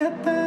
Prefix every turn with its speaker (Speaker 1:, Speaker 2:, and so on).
Speaker 1: At the